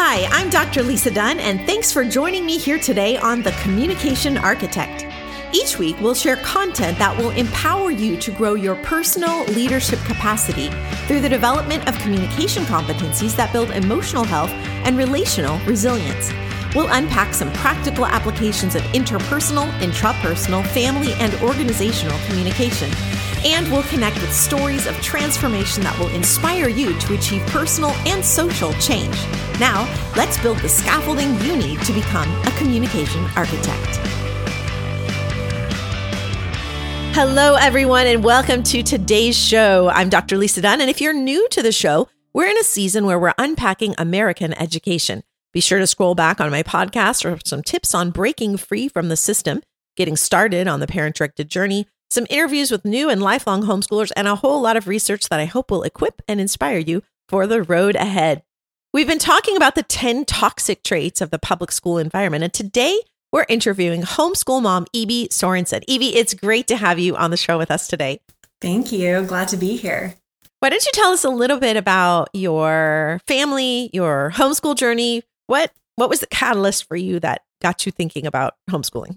Hi, I'm Dr. Lisa Dunne, and thanks for joining me here today on The Communication Architect. Each week, we'll share content that will empower you to grow your personal leadership capacity through the development of communication competencies that build emotional health and relational resilience. We'll unpack some practical applications of interpersonal, intrapersonal, family, and organizational communication. And we'll connect with stories of transformation that will inspire you to achieve personal and social change. Now, let's build the scaffolding you need to become a communication architect. Hello, everyone, and welcome to today's show. I'm Dr. Lisa Dunne, and if you're new to the show, we're in a season where we're unpacking American education. Be sure to scroll back on my podcast for some tips on breaking free from the system, getting started on the parent directed journey, some interviews with new and lifelong homeschoolers, and a whole lot of research that I hope will equip and inspire you for the road ahead. We've been talking about the 10 toxic traits of the public school environment, and today we're interviewing homeschool mom Ebey Sorenson. Ebey, it's great to have you on the show with us today. Thank you. Glad to be here. Why don't you tell us a little bit about your family, your homeschool journey, what what was the catalyst for you that got you thinking about homeschooling?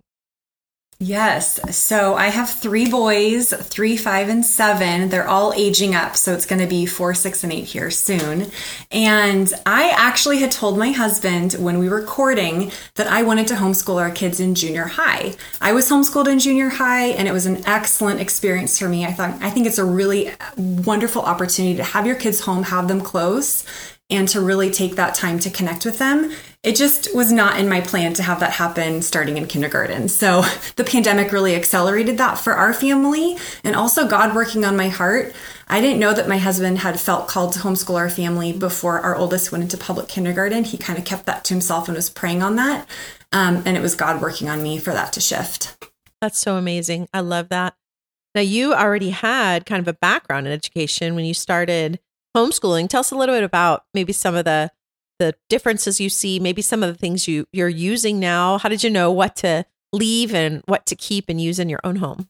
Yes. So I have three boys, three, five, and seven. They're all aging up. So it's going to be four, six, and eight here soon. And I actually had told my husband when we were courting that I wanted to homeschool our kids in junior high. I was homeschooled in junior high and it was an excellent experience for me. I thought, I think it's a really uh, wonderful opportunity to have your kids home, have them close, and to really take that time to connect with them. It just was not in my plan to have that happen starting in kindergarten. So the pandemic really accelerated that for our family and also God working on my heart. I didn't know that my husband had felt called to homeschool our family before our oldest went into public kindergarten. He kind of kept that to himself and was praying on that. Um, and it was God working on me for that to shift. That's so amazing. I love that. Now, you already had kind of a background in education when you started homeschooling. Tell us a little bit about maybe some of the the differences you see, maybe some of the things you you're using now. How did you know what to leave and what to keep and use in your own home?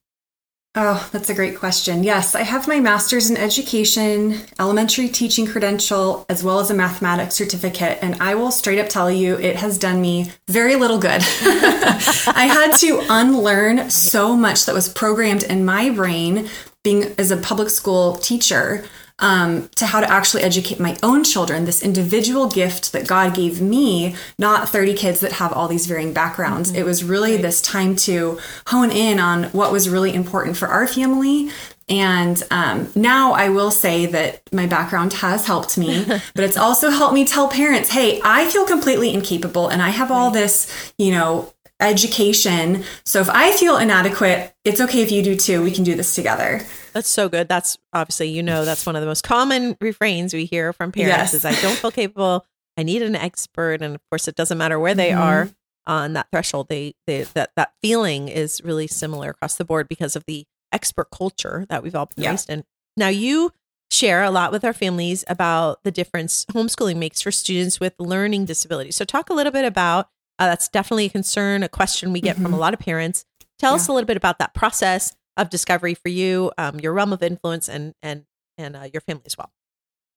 Oh, that's a great question. Yes, I have my master's in education, elementary teaching credential, as well as a mathematics certificate. And I will straight up tell you, it has done me very little good. I had to unlearn so much that was programmed in my brain being as a public school teacher um, to how to actually educate my own children, this individual gift that God gave me, not 30 kids that have all these varying backgrounds. Mm-hmm. It was really right. this time to hone in on what was really important for our family. And um, now I will say that my background has helped me, but it's also helped me tell parents, hey, I feel completely incapable and I have all this, you know, education. So if I feel inadequate, it's okay if you do too. We can do this together. That's so good. That's obviously, you know, that's one of the most common refrains we hear from parents yes. is I don't feel capable. I need an expert. And of course, it doesn't matter where they mm-hmm. are on that threshold. They, they, that, that feeling is really similar across the board because of the expert culture that we've all been yeah. raised in. Now you share a lot with our families about the difference homeschooling makes for students with learning disabilities. So talk a little bit about uh, that's definitely a concern, a question we get mm-hmm. from a mm-hmm. lot of parents. Tell yeah. us a little bit about that process of discovery for you, um, your realm of influence, and and and uh, your family as well.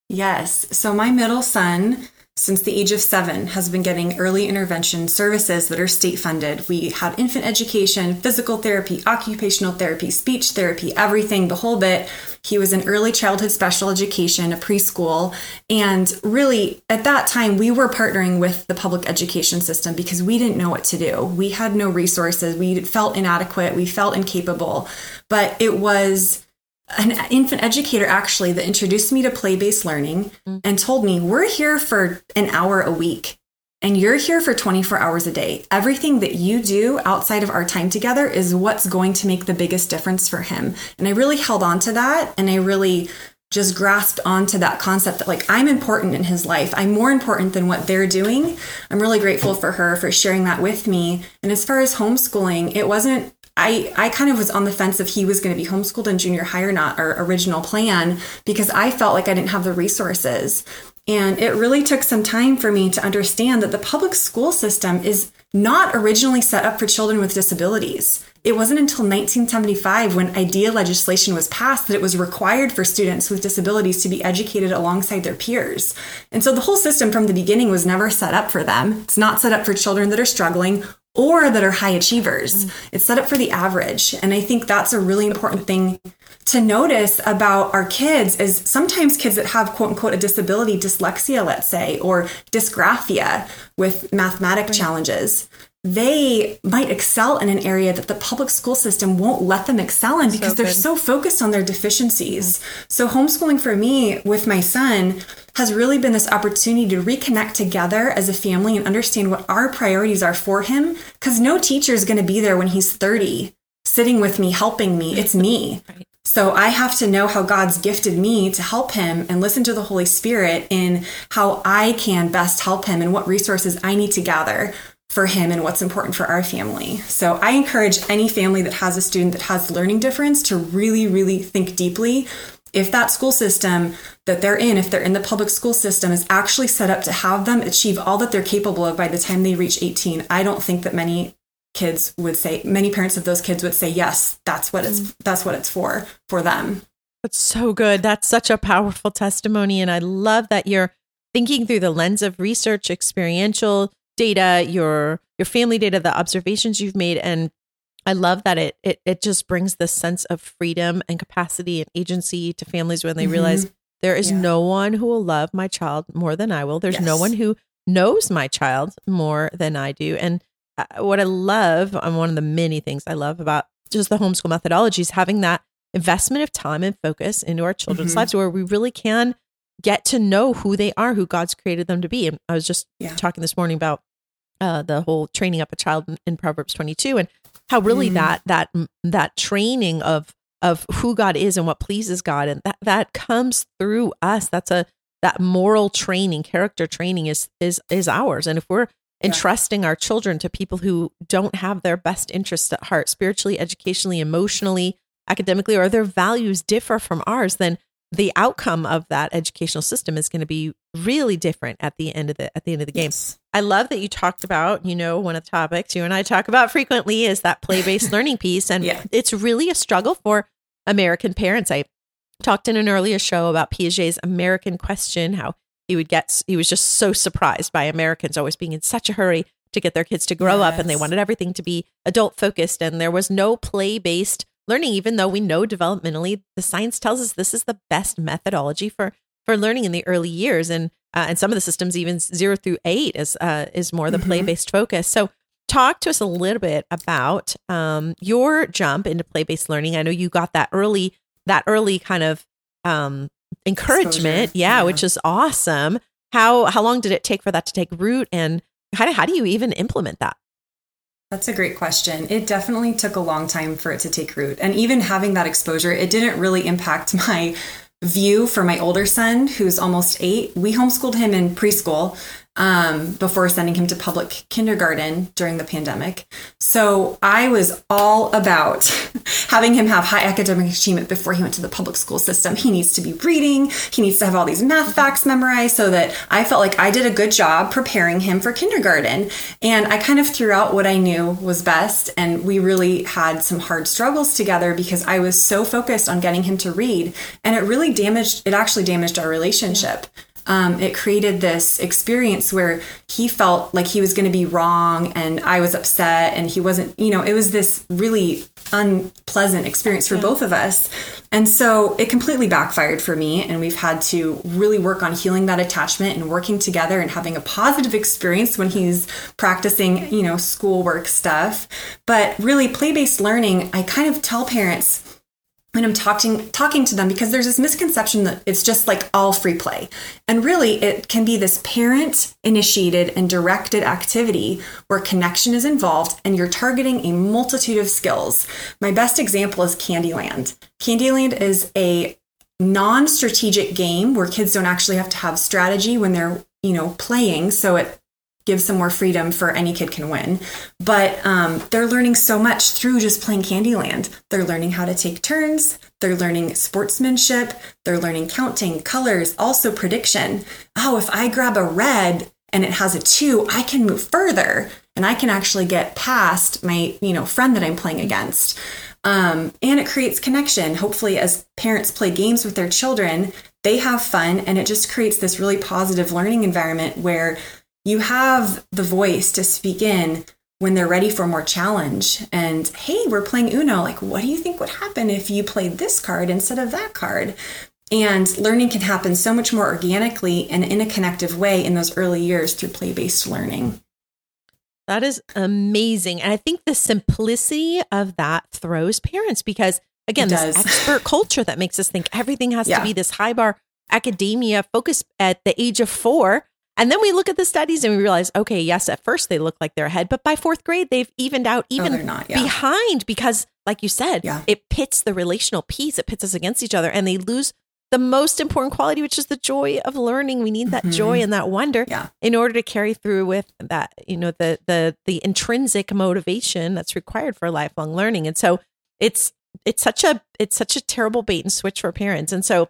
Yes. So my middle son since the age of seven, has been getting early intervention services that are state funded. We had infant education, physical therapy, occupational therapy, speech therapy, everything, the whole bit. He was in early childhood special education, a preschool. And really, at that time, we were partnering with the public education system because we didn't know what to do. We had no resources. We felt inadequate. We felt incapable. But it was an infant educator actually that introduced me to play based learning mm-hmm. and told me, We're here for an hour a week and you're here for 24 hours a day. Everything that you do outside of our time together is what's going to make the biggest difference for him. And I really held on to that and I really just grasped onto that concept that like I'm important in his life. I'm more important than what they're doing. I'm really grateful for her for sharing that with me. And as far as homeschooling, it wasn't I, I kind of was on the fence if he was going to be homeschooled in junior high or not, our original plan, because I felt like I didn't have the resources. And it really took some time for me to understand that the public school system is not originally set up for children with disabilities. It wasn't until 1975 when IDEA legislation was passed that it was required for students with disabilities to be educated alongside their peers. And so the whole system from the beginning was never set up for them. It's not set up for children that are struggling or that are high achievers. Mm. It's set up for the average. And I think that's a really important thing to notice about our kids is sometimes kids that have quote unquote a disability, dyslexia, let's say, or dysgraphia with mathematic right. challenges, they might excel in an area that the public school system won't let them excel in because so they're so focused on their deficiencies. Mm-hmm. So, homeschooling for me with my son has really been this opportunity to reconnect together as a family and understand what our priorities are for him because no teacher is going to be there when he's 30 sitting with me, helping me. It's me. Right. So I have to know how God's gifted me to help him and listen to the Holy Spirit in how I can best help him and what resources I need to gather for him and what's important for our family. So I encourage any family that has a student that has learning difference to really, really think deeply if that school system that they're in, if they're in the public school system, is actually set up to have them achieve all that they're capable of by the time they reach 18, I don't think that many kids would say, many parents of those kids would say, yes, that's what it's, mm. that's what it's for, for them. That's so good. That's such a powerful testimony. And I love that you're thinking through the lens of research, experiential data, your your family data, the observations you've made, and I love that it it it just brings this sense of freedom and capacity and agency to families when they mm-hmm. realize there is yeah. no one who will love my child more than I will. There's yes. no one who knows my child more than I do. And uh, what I love, and one of the many things I love about just the homeschool methodology is having that investment of time and focus into our children's mm-hmm. lives where we really can get to know who they are, who God's created them to be. And I was just yeah. talking this morning about uh, the whole training up a child in, in Proverbs 22 and how really mm. that that that training of of who God is and what pleases God and that that comes through us. That's a that moral training, character training is is is ours. And if we're yeah. entrusting our children to people who don't have their best interests at heart, spiritually, educationally, emotionally, academically, or their values differ from ours, then the outcome of that educational system is going to be really different at the end of the at the end of the game. Yes. I love that you talked about, you know, one of the topics you and I talk about frequently is that play-based learning piece and yeah. it's really a struggle for American parents. I talked in an earlier show about Piaget's American question, how he would get he was just so surprised by Americans always being in such a hurry to get their kids to grow yes. up and they wanted everything to be adult focused and there was no play-based learning, even though we know developmentally the science tells us this is the best methodology for for learning in the early years, and uh, and some of the systems even zero through eight is uh, is more the mm-hmm. play based focus. So talk to us a little bit about um, your jump into play based learning. I know you got that early that early kind of um, encouragement, yeah, yeah, which is awesome. How how long did it take for that to take root, and how do, how do you even implement that? That's a great question. It definitely took a long time for it to take root. And even having that exposure, it didn't really impact my view for my older son, who's almost eight. We homeschooled him in preschool um, before sending him to public kindergarten during the pandemic. So I was all about having him have high academic achievement before he went to the public school system. He needs to be reading, he needs to have all these math facts memorized so that I felt like I did a good job preparing him for kindergarten. And I kind of threw out what I knew was best. And we really had some hard struggles together because I was so focused on getting him to read. And it really damaged, it actually damaged our relationship. Yeah um, it created this experience where he felt like he was going to be wrong and I was upset and he wasn't, you know, it was this really unpleasant experience for yeah. both of us. And so it completely backfired for me. And we've had to really work on healing that attachment and working together and having a positive experience when he's practicing, you know, schoolwork stuff. But really, play based learning, I kind of tell parents, when I'm talking talking to them because there's this misconception that it's just like all free play. And really it can be this parent initiated and directed activity where connection is involved and you're targeting a multitude of skills. My best example is Candyland. Candyland is a non-strategic game where kids don't actually have to have strategy when they're, you know, playing, so it give some more freedom for any kid can win. But um, they're learning so much through just playing Candyland. They're learning how to take turns. They're learning sportsmanship. They're learning counting, colors, also prediction. Oh, if I grab a red and it has a two, I can move further and I can actually get past my, you know, friend that I'm playing against. Um, and it creates connection. Hopefully, as parents play games with their children, they have fun and it just creates this really positive learning environment where you have the voice to speak in when they're ready for more challenge. And hey, we're playing Uno. Like, what do you think would happen if you played this card instead of that card? And learning can happen so much more organically and in a connective way in those early years through play based learning. That is amazing. And I think the simplicity of that throws parents because, again, this expert culture that makes us think everything has yeah. to be this high bar academia focus at the age of four. And then we look at the studies and we realize, okay, yes, at first they look like they're ahead, but by fourth grade, they've evened out even not, yeah. behind because, like you said, yeah. it pits the relational piece, it pits us against each other, and they lose the most important quality, which is the joy of learning. We need that mm-hmm. joy and that wonder yeah. in order to carry through with that, you know, the the the intrinsic motivation that's required for lifelong learning. And so it's it's such a it's such a terrible bait and switch for parents. And so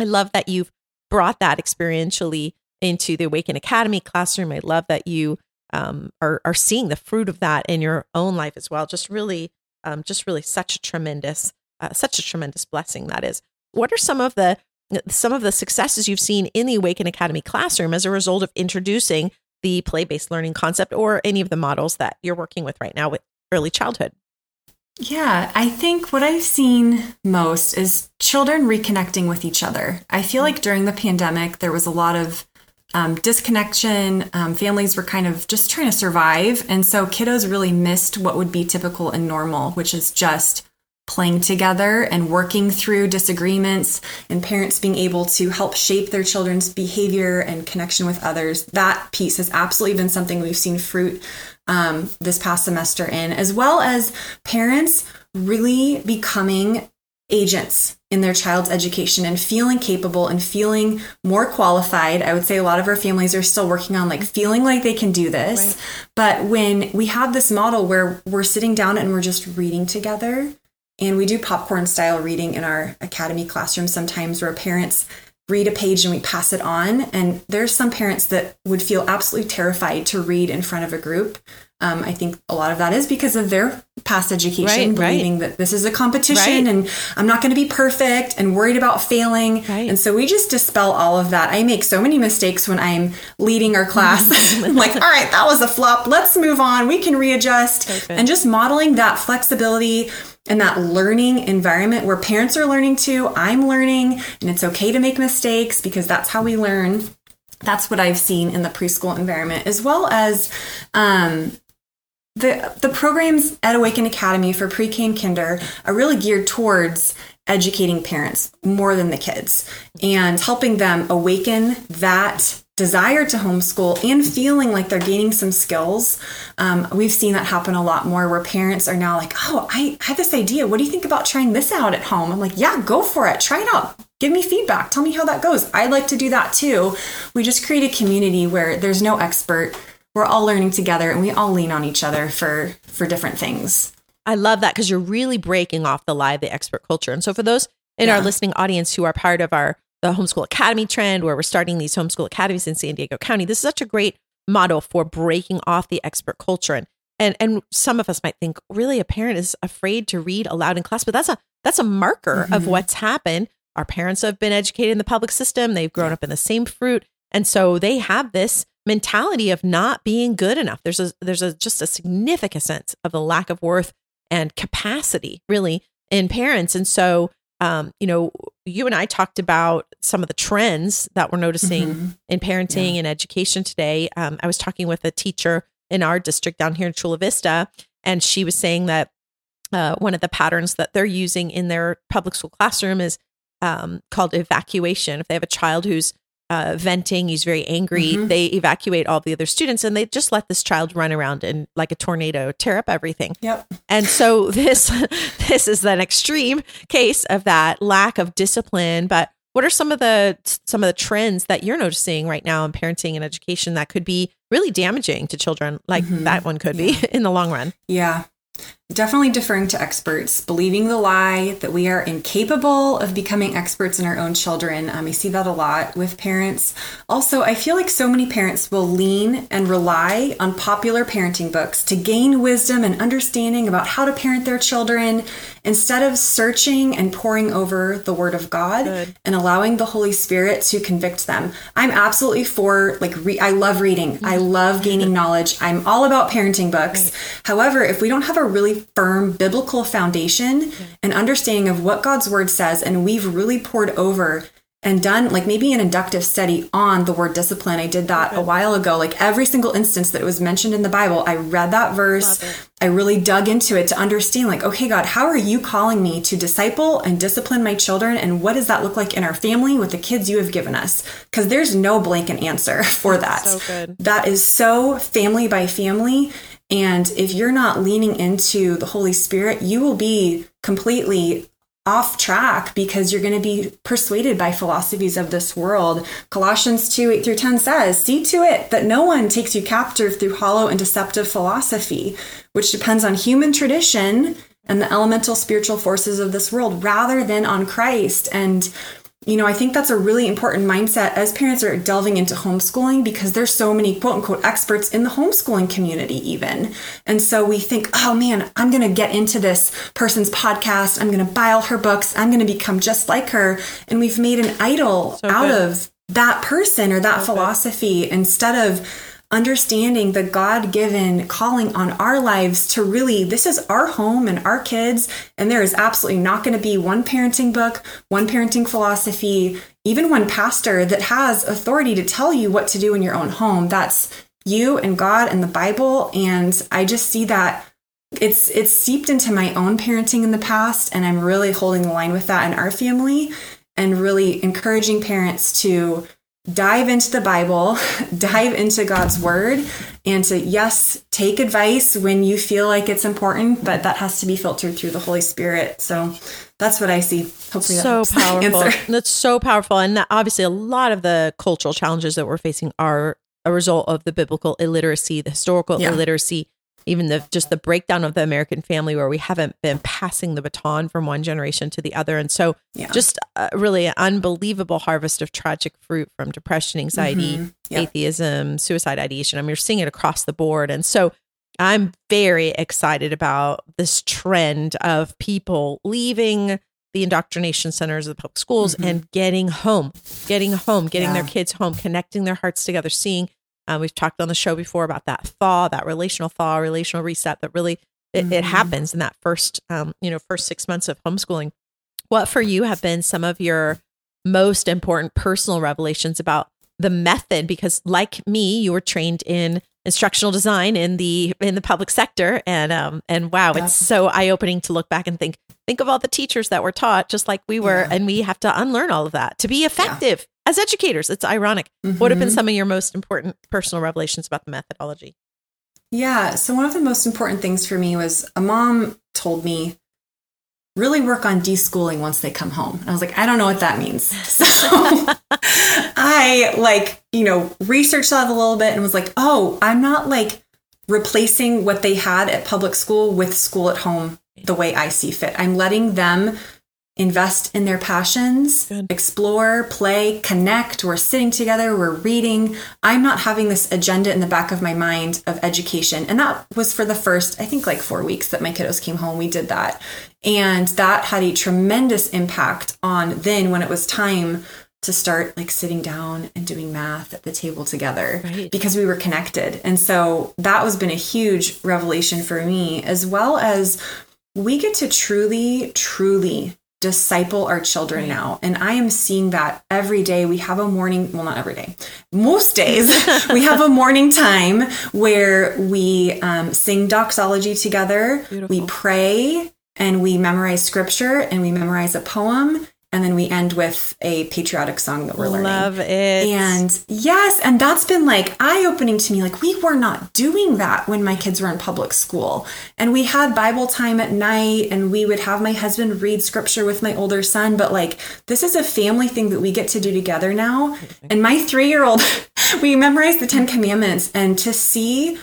I love that you've brought that experientially into the Awaken Academy classroom. I love that you um, are are seeing the fruit of that in your own life as well. Just really, um, just really such a tremendous, uh, such a tremendous blessing that is what are some of the some of the successes you've seen in the Awaken Academy classroom as a result of introducing the play-based learning concept or any of the models that you're working with right now with early childhood? Yeah, I think what I've seen most is children reconnecting with each other. I feel like during the pandemic, there was a lot of um, disconnection. Um, families were kind of just trying to survive. And so kiddos really missed what would be typical and normal, which is just playing together and working through disagreements and parents being able to help shape their children's behavior and connection with others that piece has absolutely been something we've seen fruit um, this past semester in as well as parents really becoming agents in their child's education and feeling capable and feeling more qualified. I would say a lot of our families are still working on like feeling like they can do this. Right. But when we have this model where we're sitting down and we're just reading together, and we do popcorn style reading in our academy classroom sometimes where parents read a page and we pass it on. And there's some parents that would feel absolutely terrified to read in front of a group. Um, I think a lot of that is because of their past education, right, believing right. that this is a competition right. and I'm not going to be perfect and worried about failing. And so we just dispel all of that. I make so many mistakes when I'm leading our class. like, all right, that was a flop. Let's move on. We can readjust. Perfect. And just modeling that flexibility and that learning environment where parents are learning too, I'm learning, and it's okay to make mistakes because that's how we learn. That's what I've seen in the preschool environment, as well as um, the the programs at Awaken Academy for pre-K and kinder are really geared towards educating parents more than the kids and helping them awaken that desire to homeschool and feeling like they're gaining some skills. Um, we've seen that happen a lot more where parents are now like, oh, I have this idea. What do you think about trying this out at home? I'm like, yeah, go for it. Try it out. Give me feedback. Tell me how that goes. I'd like to do that too. We just create a community where there's no expert. We're all learning together and we all lean on each other for for different things. I love that because you're really breaking off the lie of the expert culture. And so for those in yeah. our listening audience who are part of our the homeschool academy trend where we're starting these homeschool academies in San Diego County. This is such a great model for breaking off the expert culture and and and some of us might think really a parent is afraid to read aloud in class but that's a that's a marker mm-hmm. of what's happened our parents have been educated in the public system they've grown up in the same fruit and so they have this mentality of not being good enough there's a there's a just a significant sense of the lack of worth and capacity really in parents and so um, you know, you and I talked about some of the trends that we're noticing mm-hmm. in parenting yeah. and education today. Um, I was talking with a teacher in our district down here in Chula Vista, and she was saying that uh, one of the patterns that they're using in their public school classroom is um, called evacuation. If they have a child who's uh, venting. He's very angry. Mm-hmm. They evacuate all the other students and they just let this child run around and like a tornado tear up everything. Yep. And so this this is an extreme case of that lack of discipline. But what are some of the some of the trends that you're noticing right now in parenting and education that could be really damaging to children? Like mm-hmm. that one could yeah. be in the long run. Yeah. Definitely deferring to experts, believing the lie that we are incapable of becoming experts in our own children. Um, I see that a lot with parents. Also, I feel like so many parents will lean and rely on popular parenting books to gain wisdom and understanding about how to parent their children instead of searching and poring over the Word of God Good. and allowing the Holy Spirit to convict them. I'm absolutely for like re- I love reading. I love gaining knowledge. I'm all about parenting books. Right. However, if we don't have a really firm biblical foundation and understanding of what God's word says and we've really poured over and done like maybe an inductive study on the word discipline. I did that okay. a while ago. Like every single instance that it was mentioned in the Bible, I read that verse. I really dug into it to understand like, okay, God, how are you calling me to disciple and discipline my children? And what does that look like in our family with the kids you have given us? Because there's no blanket answer for that. So good. That is so family by family. And if you're not leaning into the Holy Spirit, you will be completely off track because you're going to be persuaded by philosophies of this world. Colossians 2 8 through 10 says, See to it that no one takes you captive through hollow and deceptive philosophy, which depends on human tradition and the elemental spiritual forces of this world rather than on Christ. And you know, I think that's a really important mindset as parents are delving into homeschooling because there's so many quote unquote experts in the homeschooling community, even. And so we think, oh man, I'm going to get into this person's podcast. I'm going to buy all her books. I'm going to become just like her. And we've made an idol so out of that person or that so philosophy good. instead of understanding the God given calling on our lives to really, this is our home and our kids. And there is absolutely not going to be one parenting book, one parenting philosophy, even one pastor that has authority to tell you what to do in your own home. That's you and God and the Bible. And I just see that it's it's seeped into my own parenting in the past and i'm really holding the line with that in our family and really encouraging parents to dive into the Bible, dive into God's word, and to, yes, take advice when you feel like it's important, but that has to be filtered through the Holy Spirit. So that's what I see. Hopefully, so powerful. That's so powerful. And obviously, a lot of the cultural challenges that we're facing are a result of the biblical illiteracy, the historical yeah. illiteracy even the just the breakdown of the American family where we haven't been passing the baton from one generation to the other. And so yeah. just really an unbelievable harvest of tragic fruit from depression, anxiety, mm-hmm. atheism, suicide ideation. I mean, you're seeing it across the board. And so I'm very excited about this trend of people leaving the indoctrination centers of the public schools mm-hmm. and getting home, getting home, getting yeah. their kids home, connecting their hearts together, seeing um, we've talked on the show before about that thaw, that relational thaw, relational reset that really it, mm-hmm. it happens in that first, um, you know, first six months of homeschooling. What for you have been some of your most important personal revelations about the method? Because like me, you were trained in instructional design in the in the public sector and um and wow yeah. it's so eye-opening to look back and think think of all the teachers that were taught just like we were yeah. and we have to unlearn all of that to be effective as educators. It's ironic. Mm-hmm. What have been mm-hmm. some of your most important personal revelations about the methodology? Yeah. So, one of the most important things for me was a mom told me, really work on deschooling once they come home. And I was like, I don't know what that means. So, I like, you know, researched that a little bit and was like, oh, I'm not like replacing what they had at public school with school at home the way I see fit. I'm letting them invest in their passions, Good. explore, play, connect. We're sitting together, we're reading. I'm not having this agenda in the back of my mind of education. And that was for the first, I think, like four weeks that my kiddos came home. We did that. And that had a tremendous impact on then when it was time to start like sitting down and doing math at the table together right. because we were connected. And so that was been a huge revelation for me as well as we get to truly truly disciple our children now. And I am seeing that every day. We have a morning, well, not every day, most days, we have a morning time where we um, sing doxology together, Beautiful. we pray, and we memorize scripture and we memorize a poem and then we end with a patriotic song that we're learning. Love it. And yes, and that's been like eye opening to me. Like, we were not doing that when my kids were in public school. And we had Bible time at night, and we would have my husband read scripture with my older son. But like, this is a family thing that we get to do together now. And my three year old, we memorized the Ten Commandments, and to see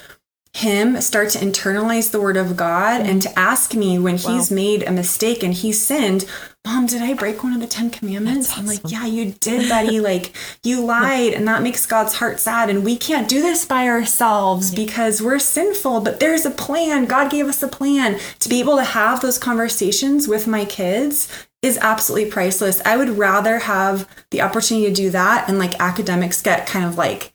him start to internalize the word of God mm-hmm. and to ask me when wow. he's made a mistake and he sinned, Mom, did I break one of the Ten Commandments? Awesome. I'm like, Yeah, you did, buddy. like, you lied, and that makes God's heart sad. And we can't do this by ourselves yeah. because we're sinful, but there's a plan. God gave us a plan to be able to have those conversations with my kids is absolutely priceless. I would rather have the opportunity to do that and like academics get kind of like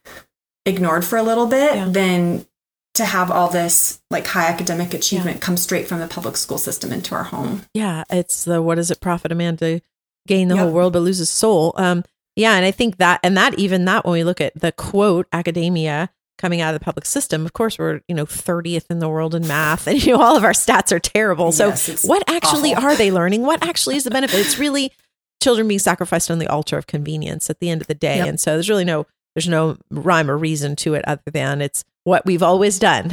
ignored for a little bit yeah. than to have all this like high academic achievement yeah. come straight from the public school system into our home. Yeah, it's the what does it profit a man to gain the yep. whole world but lose his soul? Um, yeah, and I think that and that even that when we look at the quote academia coming out of the public system, of course we're you know thirtieth in the world in math, and you know all of our stats are terrible. So yes, what actually awful. are they learning? What actually is the benefit? It's really children being sacrificed on the altar of convenience at the end of the day, yep. and so there's really no there's no rhyme or reason to it other than it's what we've always done.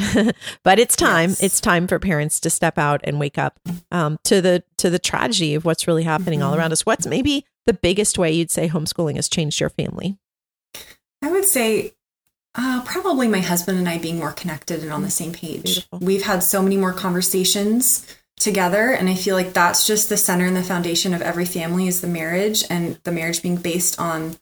but it's time. Yes. It's time for parents to step out and wake up um, to the to the tragedy of what's really happening mm-hmm. all around us. What's maybe the biggest way you'd say homeschooling has changed your family? I would say uh, probably my husband and I being more connected and on the same page. Beautiful. We've had so many more conversations together and i feel like that's just the center and the foundation of every family is the marriage and the marriage being based on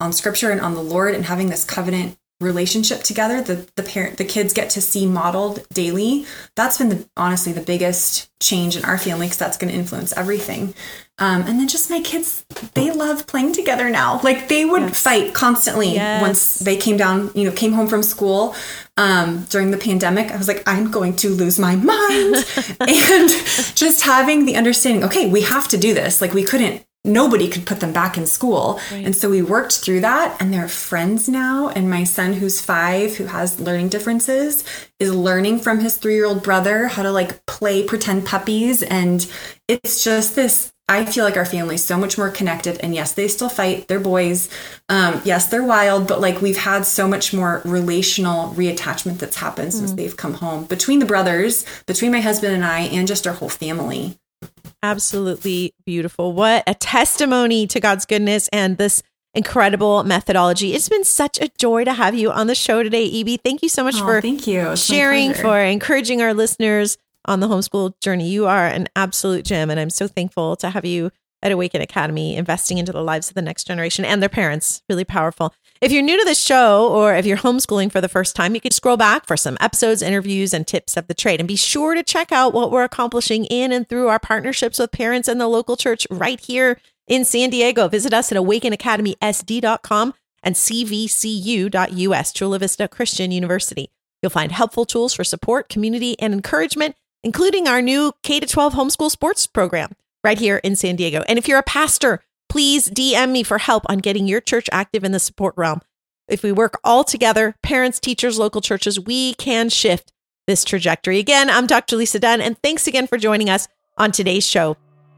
on scripture and on the Lord and having this covenant relationship together the the parent the kids get to see modeled daily that's been the, honestly the biggest change in our family because that's going to influence everything. Um, and then just my kids they love playing together now. Like they would yes. fight constantly yes. once they came down you know came home from school um, during the pandemic. I was like i'm going to lose my mind. And just having the understanding okay we have to do this. Like we couldn't nobody could put them back in school. Right. And so we worked through that and they're friends now. And my son, who's five, who has learning differences, is learning from his three year old brother how to like play pretend puppies. And it's just this. I feel like our family is so much more connected. And yes, they still fight. They're boys. Um, yes, they're wild, but like we've had so much more relational reattachment that's happened mm. since they've come home between the brothers, between my husband and I, and just our whole family. Absolutely beautiful. What a testimony to God's goodness and this incredible methodology. It's been such a joy to have you on the show today, Ebey. Thank you so much oh, for thank you. sharing, for encouraging our listeners on the homeschool journey. You are an absolute gem, and I'm so thankful to have you at Awaken Academy, investing into the lives of the next generation and their parents. Really powerful. If you're new to the show or if you're homeschooling for the first time, you can scroll back for some episodes, interviews, and tips of the trade. And be sure to check out what we're accomplishing in and through our partnerships with parents and the local church right here in San Diego. Visit us at awakenacademysd.com and cvcu.us, Chula Vista Christian University. You'll find helpful tools for support, community, and encouragement, including our new K 12 homeschool sports program right here in San Diego. And if you're a pastor, please DM me for help on getting your church active in the support realm. If we work all together, parents, teachers, local churches, we can shift this trajectory. Again, I'm Dr. Lisa Dunne, and thanks again for joining us on today's show.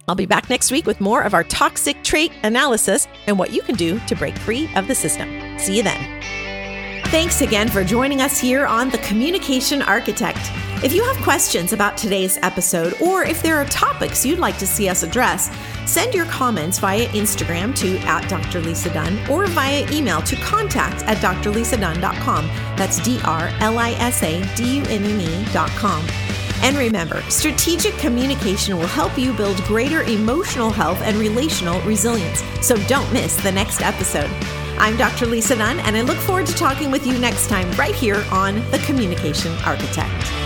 I'll be back next week with more of our toxic trait analysis and what you can do to break free of the system. See you then. Thanks again for joining us here on The Communication Architect. If you have questions about today's episode, or if there are topics you'd like to see us address, send your comments via Instagram to at Dr. Lisa Dunne or via email to contact at drlisadunne.com. That's D R L I S A D U N N E.com. And remember, strategic communication will help you build greater emotional health and relational resilience. So don't miss the next episode. I'm Dr. Lisa Dunne, and I look forward to talking with you next time right here on The Communication Architect.